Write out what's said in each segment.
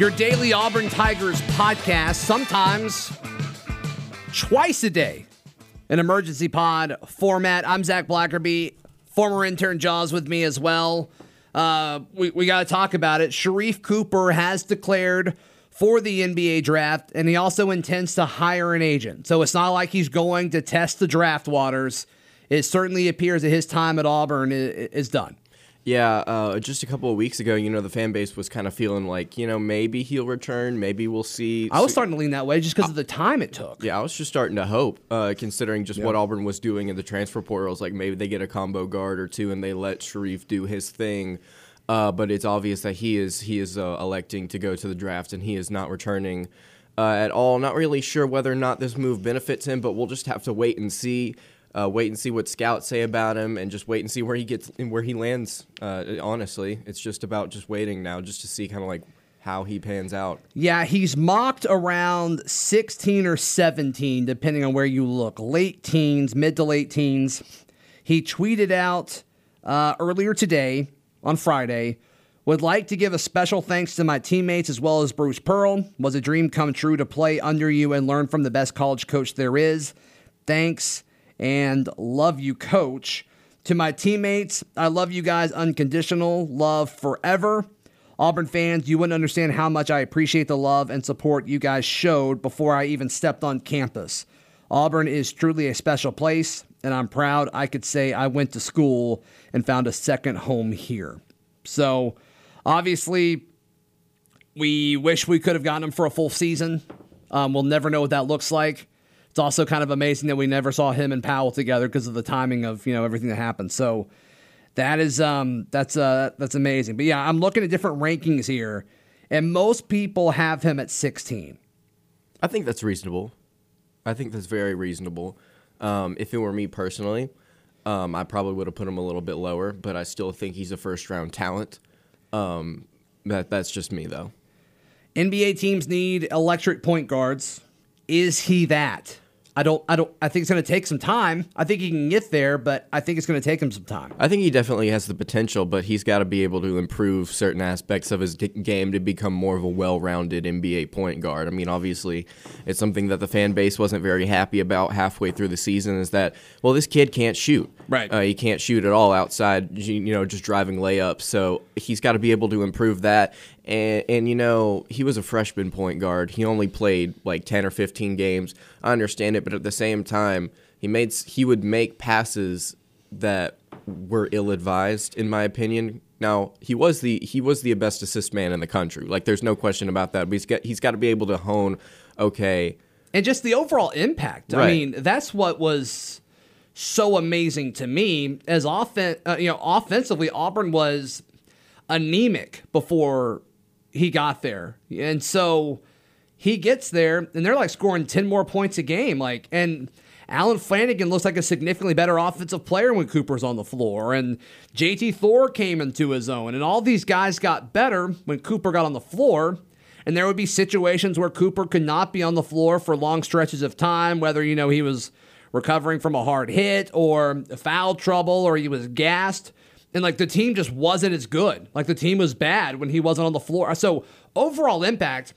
Your daily Auburn Tigers podcast, sometimes twice a day. An emergency pod format. I'm Zac Blackerby, former intern Jaws with me as well. Uh, we we got to talk about it. Sharife Cooper has declared for the NBA draft, and he also intends to hire an agent. So it's not like he's going to test the draft waters. It certainly appears that his time at Auburn is, is done. Yeah, uh, just a couple of weeks ago, you know, the fan base was kind of feeling like, you know, maybe he'll return, maybe we'll see. I was starting to lean that way just because of the time it took. Yeah, I was just starting to hope, uh, considering just what Auburn was doing in the transfer portals. Like maybe they get a combo guard or two and they let Sharife do his thing. Uh, but it's obvious that he is he is uh, electing to go to the draft and he is not returning uh, at all. Not really sure whether or not this move benefits him, but we'll just have to wait and see. Uh, wait and see what scouts say about him, and just wait and see where he gets and where he lands. Uh, honestly, it's just about just waiting now, just to see kind of like how he pans out. Yeah, he's mocked around 16 or 17, depending on where you look. Late teens, mid to late teens. He tweeted out uh, earlier today on Friday would like to give a special thanks to my teammates as well as Bruce Pearl. Was a dream come true to play under you and learn from the best college coach there is. Thanks and love you, coach. To my teammates, I love you guys unconditional, love forever. Auburn fans, you wouldn't understand how much I appreciate the love and support you guys showed before I even stepped on campus. Auburn is truly a special place, and I'm proud I could say I went to school and found a second home here. So, obviously, we wish we could have gotten him for a full season. Um, we'll never know what that looks like. It's also kind of amazing that we never saw him and Powell together because of the timing of you know everything that happened. So that is um that's uh that's amazing. But yeah, I'm looking at different rankings here, and most people have him at 16. I think that's reasonable. I think that's very reasonable. Um, if it were me personally, um, I probably would have put him a little bit lower, but I still think he's a first round talent. Um, that that's just me though. NBA teams need electric point guards. Is he that? I don't I don't I think it's going to take some time. I think he can get there, but I think it's going to take him some time. I think he definitely has the potential, but he's got to be able to improve certain aspects of his d- game to become more of a well-rounded NBA point guard. I mean, obviously, it's something that the fan base wasn't very happy about halfway through the season. Is that well, this kid can't shoot. Right. Uh, he can't shoot at all outside. You know, just driving layups. So he's got to be able to improve that. And, and you know he was a freshman point guard. He only played like ten or fifteen games. I understand it, but at the same time, he made he would make passes that were ill advised, in my opinion. Now he was the he was the best assist man in the country. Like there's no question about that. But he's got he's got to be able to hone. Okay, and just the overall impact. Right. I mean, that's what was so amazing to me as offen- uh, you know, offensively Auburn was anemic before he got there. And so he gets there and they're like scoring 10 more points a game like and Allen Flanigan looks like a significantly better offensive player when Cooper's on the floor and JT Thor came into his own and all these guys got better when Cooper got on the floor. And there would be situations where Cooper could not be on the floor for long stretches of time, whether, you know, he was recovering from a hard hit or foul trouble or he was gassed. And like the team just wasn't as good. Like the team was bad when he wasn't on the floor. So overall impact,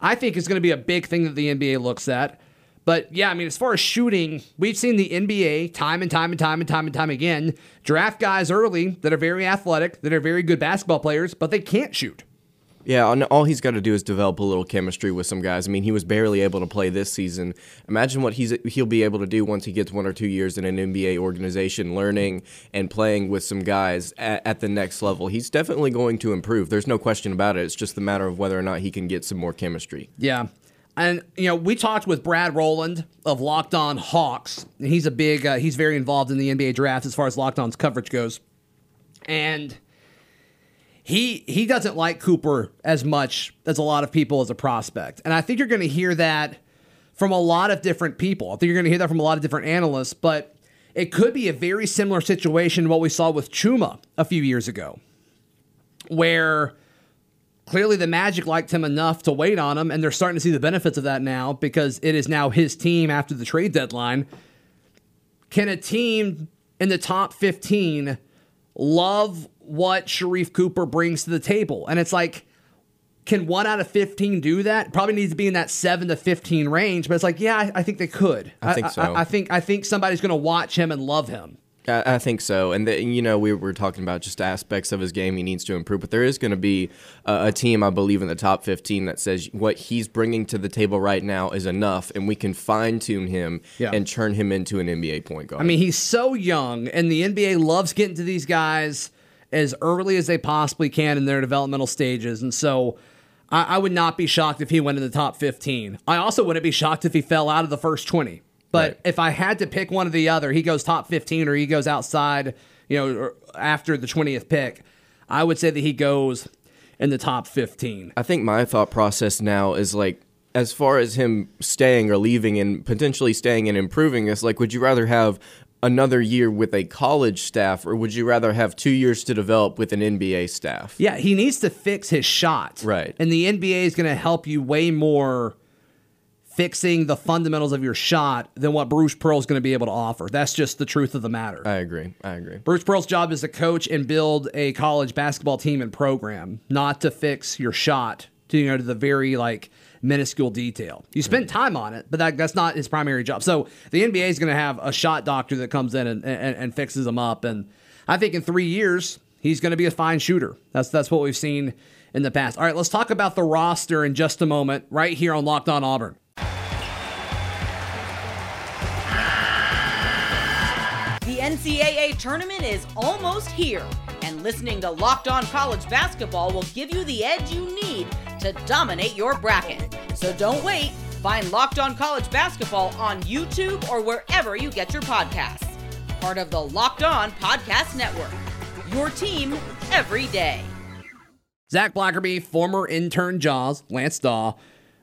I think is going to be a big thing that the NBA looks at. But yeah, I mean, as far as shooting, we've seen the NBA time and time and time and time and time again draft guys early that are very athletic, that are very good basketball players, but they can't shoot. Yeah, and all he's got to do is develop a little chemistry with some guys. I mean, he was barely able to play this season. Imagine what he's he'll be able to do once he gets one or two years in an NBA organization, learning and playing with some guys at, at the next level. He's definitely going to improve. There's no question about it. It's just a matter of whether or not he can get some more chemistry. Yeah. And you know, we talked with Brad Rowland of Locked On Hawks. He's a big, uh, he's very involved in the NBA draft as far as Locked On's coverage goes, and he he doesn't like Cooper as much as a lot of people as a prospect. And I think you're going to hear that from a lot of different people. I think you're going to hear that from a lot of different analysts, but it could be a very similar situation to what we saw with Chuma a few years ago, where clearly the Magic liked him enough to wait on him, and they're starting to see the benefits of that now because it is now his team after the trade deadline. Can a team in the top 15 love what Sharife Cooper brings to the table? And it's like, can one out of 15 do that? Probably needs to be in that 7 to 15 range, but it's like, yeah, I, I think they could. I think so. I, I think I think somebody's going to watch him and love him. I, think so, and the, you know we were talking about just aspects of his game he needs to improve, but there is going to be a, a team I believe in the top 15 that says what he's bringing to the table right now is enough, and we can fine tune him Yeah. and turn him into an NBA point guard. I mean, he's so young, and the NBA loves getting to these guys as early as they possibly can in their developmental stages. And so I, I would not be shocked if he went in the top 15. I also wouldn't be shocked if he fell out of the first 20. But Right. if I had to pick one or the other, he goes top 15 or he goes outside, you know, after the 20th pick, I would say that he goes in the top 15. I think my thought process now is like as far as him staying or leaving and potentially staying and improving this, like would you rather have another year with a college staff or would you rather have two years to develop with an NBA staff? Yeah, he needs to fix his shot. Right. And the NBA is going to help you way more fixing the fundamentals of your shot than what Bruce Pearl is going to be able to offer. That's just the truth of the matter. I agree. I agree. Bruce Pearl's job is to coach and build a college basketball team and program, not to fix your shot to you know to the very like minuscule detail. You spend time on it, but that, that's not his primary job. So the NBA is going to have a shot doctor that comes in and, and, and fixes him up. And I think in three years he's going to be a fine shooter. That's that's what we've seen in the past. All right, let's talk about the roster in just a moment, right here on Locked On Auburn. The NCAA tournament is almost here, and listening to Locked On College Basketball will give you the edge you need to dominate your bracket. So don't wait. Find Locked On College Basketball on YouTube or wherever you get your podcasts. Part of the Locked On Podcast Network. Your team every day. Zac Blackerby, former intern Jaws, Lance Dawe,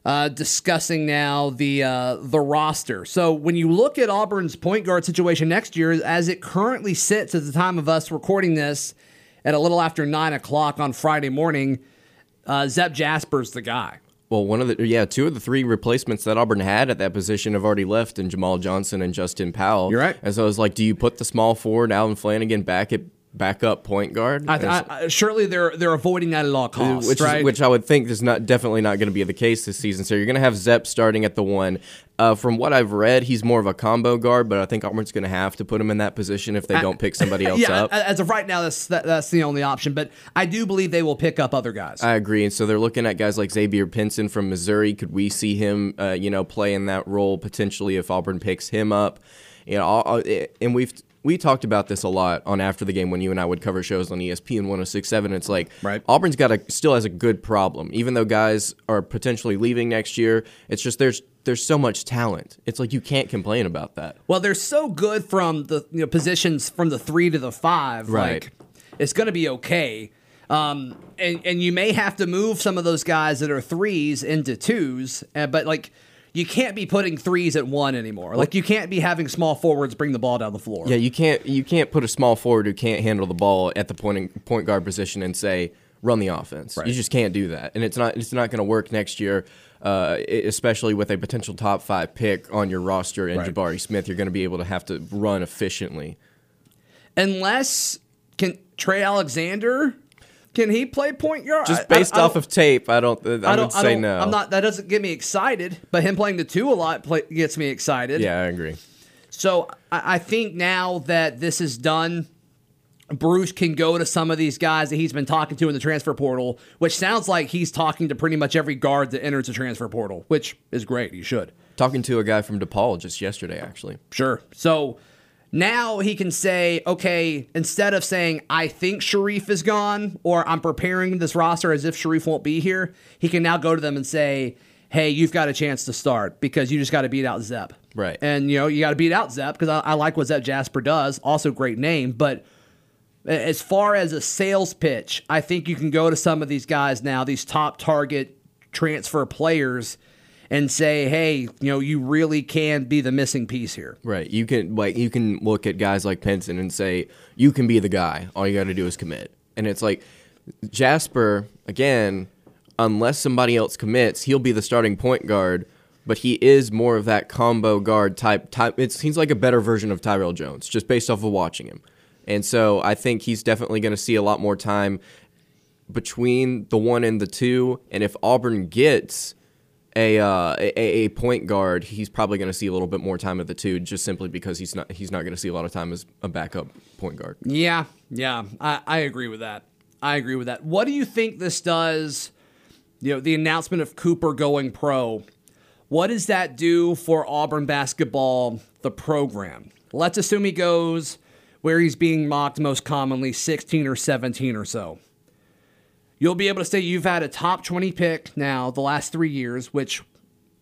uh, discussing now the uh, the roster. So when you look at Auburn's point guard situation next year, as it currently sits at the time of us recording this, at a little after nine o'clock on Friday morning, uh, Zep Jasper's the guy. Well, one of the yeah, two of the three replacements that Auburn had at that position have already left, and Jamal Johnson and Justin Powell. You're right. And so I was like, do you put the small forward Alvin Flanigan back at backup point guard? I, And I, I, surely they're they're avoiding that at all costs, which right? is, which I would think is not definitely not going to be the case this season. So you're going to have Zep starting at the one. Uh, from what I've read, he's more of a combo guard, but I think Auburn's going to have to put him in that position if they don't pick somebody else yeah, up. as of right now, that's that, that's the only option. But I do believe they will pick up other guys. I agree, and so they're looking at guys like Xavier Pinson from Missouri. Could we see him, uh, you know, play in that role potentially if Auburn picks him up? You know, I'll- and we've we talked about this a lot on after the game when you and I would cover shows on E ESPN 1067. It's like Right. Auburn's got a still has a good problem, even though guys are potentially leaving next year. It's just there's there's so much talent. It's like you can't complain about that. Well, they're so good from the you know, positions from the three to the five. Right. Like, it's going to be okay. Um, and, and you may have to move some of those guys that are threes into twos, uh, but like you can't be putting threes at one anymore. Like you can't be having small forwards bring the ball down the floor. Yeah, you can't you can't put a small forward who can't handle the ball at the point point guard position and say run the offense. You just can't do that, and it's not it's not going to work next year. Uh, especially with a potential top five pick on your roster and Right. Jabari Smith, you're going to be able to have to run efficiently. Unless can Trey Alexander can he play point guard? Just I- I- based I off don't- of tape, I don't. I, I don't, say I don't, no. I'm not. That doesn't get me excited. But him playing the two a lot play, gets me excited. Yeah, I agree. So I I think now that this is done, Bruce can go to some of these guys that he's been talking to in the transfer portal, which sounds like he's talking to pretty much every guard that enters the transfer portal, which is great. He should. Talking to a guy from DePaul just yesterday, actually. Sure. So now he can say, okay, instead of saying, I think Sharife is gone or I'm preparing this roster as if Sharife won't be here, he can now go to them and say, hey, you've got a chance to start because you just got to beat out Zep. Right. And, you know, you got to beat out Zep because I, I like what Zep Jasper does. Also, great name. But As far as a sales pitch, I think you can go to some of these guys now, these top target transfer players, and say, hey, you know, you really can be the missing piece here. Right. You can like you can look at guys like Pinson and say you can be the guy. All you got to do is commit. And it's like Jasper again, unless somebody else commits, he'll be the starting point guard. But he is more of that combo guard type. Type. It seems like a better version of Tyrell Jones, just based off of watching him. And so I think he's definitely going to see a lot more time between the one and the two. And if Auburn gets a uh, a, a point guard, he's probably going to see a little bit more time at the two, just simply because he's not he's not going to see a lot of time as a backup point guard. Yeah, yeah, I, I agree with that. I agree with that. What do you think this does? You know, the announcement of Cooper going pro. What does that do for Auburn basketball, the program? Let's assume he goes where he's being mocked most commonly, 16 or 17 or so. You'll be able to say you've had a top 20 pick now the last three years, which,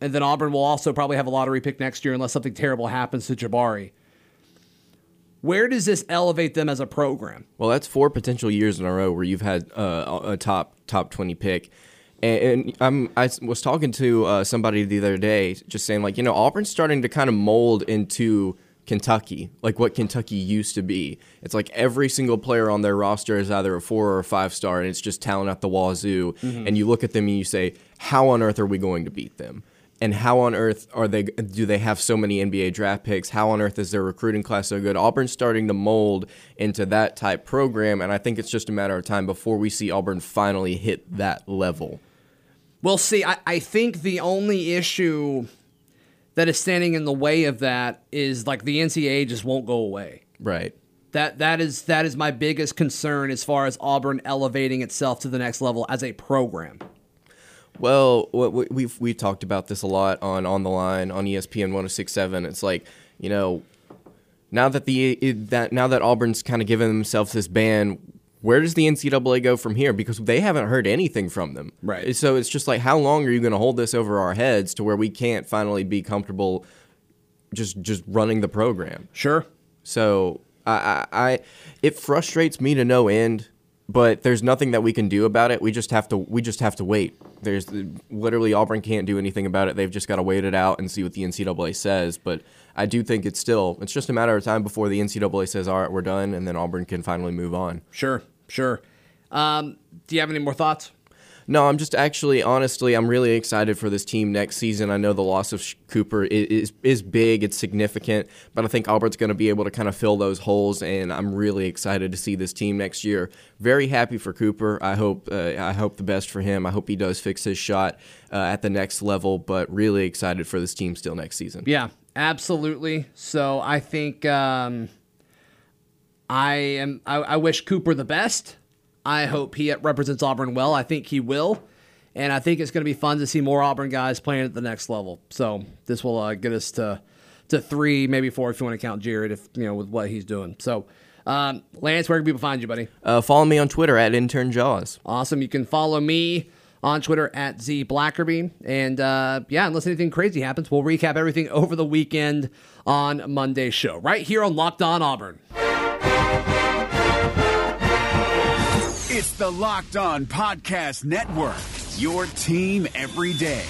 and then Auburn will also probably have a lottery pick next year unless something terrible happens to Jabari. Where does this elevate them as a program? Well, that's four potential years in a row where you've had uh, a top top 20 pick. And, I'm, I was talking to uh, somebody the other day, just saying, like, you know, Auburn's starting to kind of mold into Kentucky, like what Kentucky used to be. It's like every single player on their roster is either a four or a five star, and it's just talent at the wazoo. Mm-hmm. And you look at them and you say, how on earth are we going to beat them? And how on earth are they? Do they have so many NBA draft picks? How on earth is their recruiting class so good? Auburn's starting to mold into that type program, and I think it's just a matter of time before we see Auburn finally hit that level. We'll see. I, I think the only issue that is standing in the way of that is like the NCAA just won't go away. Right. That that is that is my biggest concern as far as Auburn elevating itself to the next level as a program. Well, we've we talked about this a lot on on the line on ESPN 1067. It's like you know now that the that now that Auburn's kind of given themselves this ban, where does the NCAA go from here? Because they haven't heard anything from them. Right. So it's just like, how long are you going to hold this over our heads to where we can't finally be comfortable just just running the program? Sure. So I, I, I it frustrates me to no end, but there's nothing that we can do about it. We just have to we just have to wait. There's literally Auburn can't do anything about it. They've just got to wait it out and see what the NCAA says. But I do think it's still it's just a matter of time before the NCAA says, "All right, we're done," and then Auburn can finally move on. Sure. Sure. Um, do you have any more thoughts? No, I'm just actually, honestly, I'm really excited for this team next season. I know the loss of Cooper is, is, big, it's significant, but I think Albert's going to be able to kind of fill those holes, and I'm really excited to see this team next year. Very happy for Cooper. I hope uh, I hope the best for him. I hope he does fix his shot uh, at the next level, but really excited for this team still next season. Yeah, absolutely. So I think. Um I am. I, I wish Cooper the best. I hope he represents Auburn well. I think he will, and I think it's going to be fun to see more Auburn guys playing at the next level. So this will uh, get us to to three, maybe four if you want to count Jared, if you know with what he's doing. So. Um, Lance, where can people find you, buddy? Uh, follow me on Twitter at intern jaws. Awesome. You can follow me on Twitter at Z Blackerby. And uh, yeah, unless anything crazy happens, we'll recap everything over the weekend on Monday's show, right here on Locked On Auburn. It's the Locked On Podcast Network, your team every day.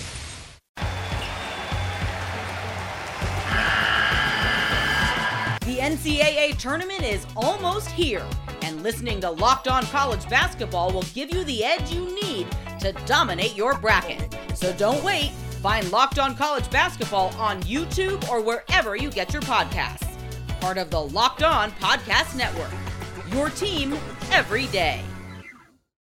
The NCAA tournament is almost here, and listening to Locked On College Basketball will give you the edge you need to dominate your bracket. So don't wait. Find Locked On College Basketball on YouTube or wherever you get your podcasts. Part of the Locked On Podcast Network. Your team every day.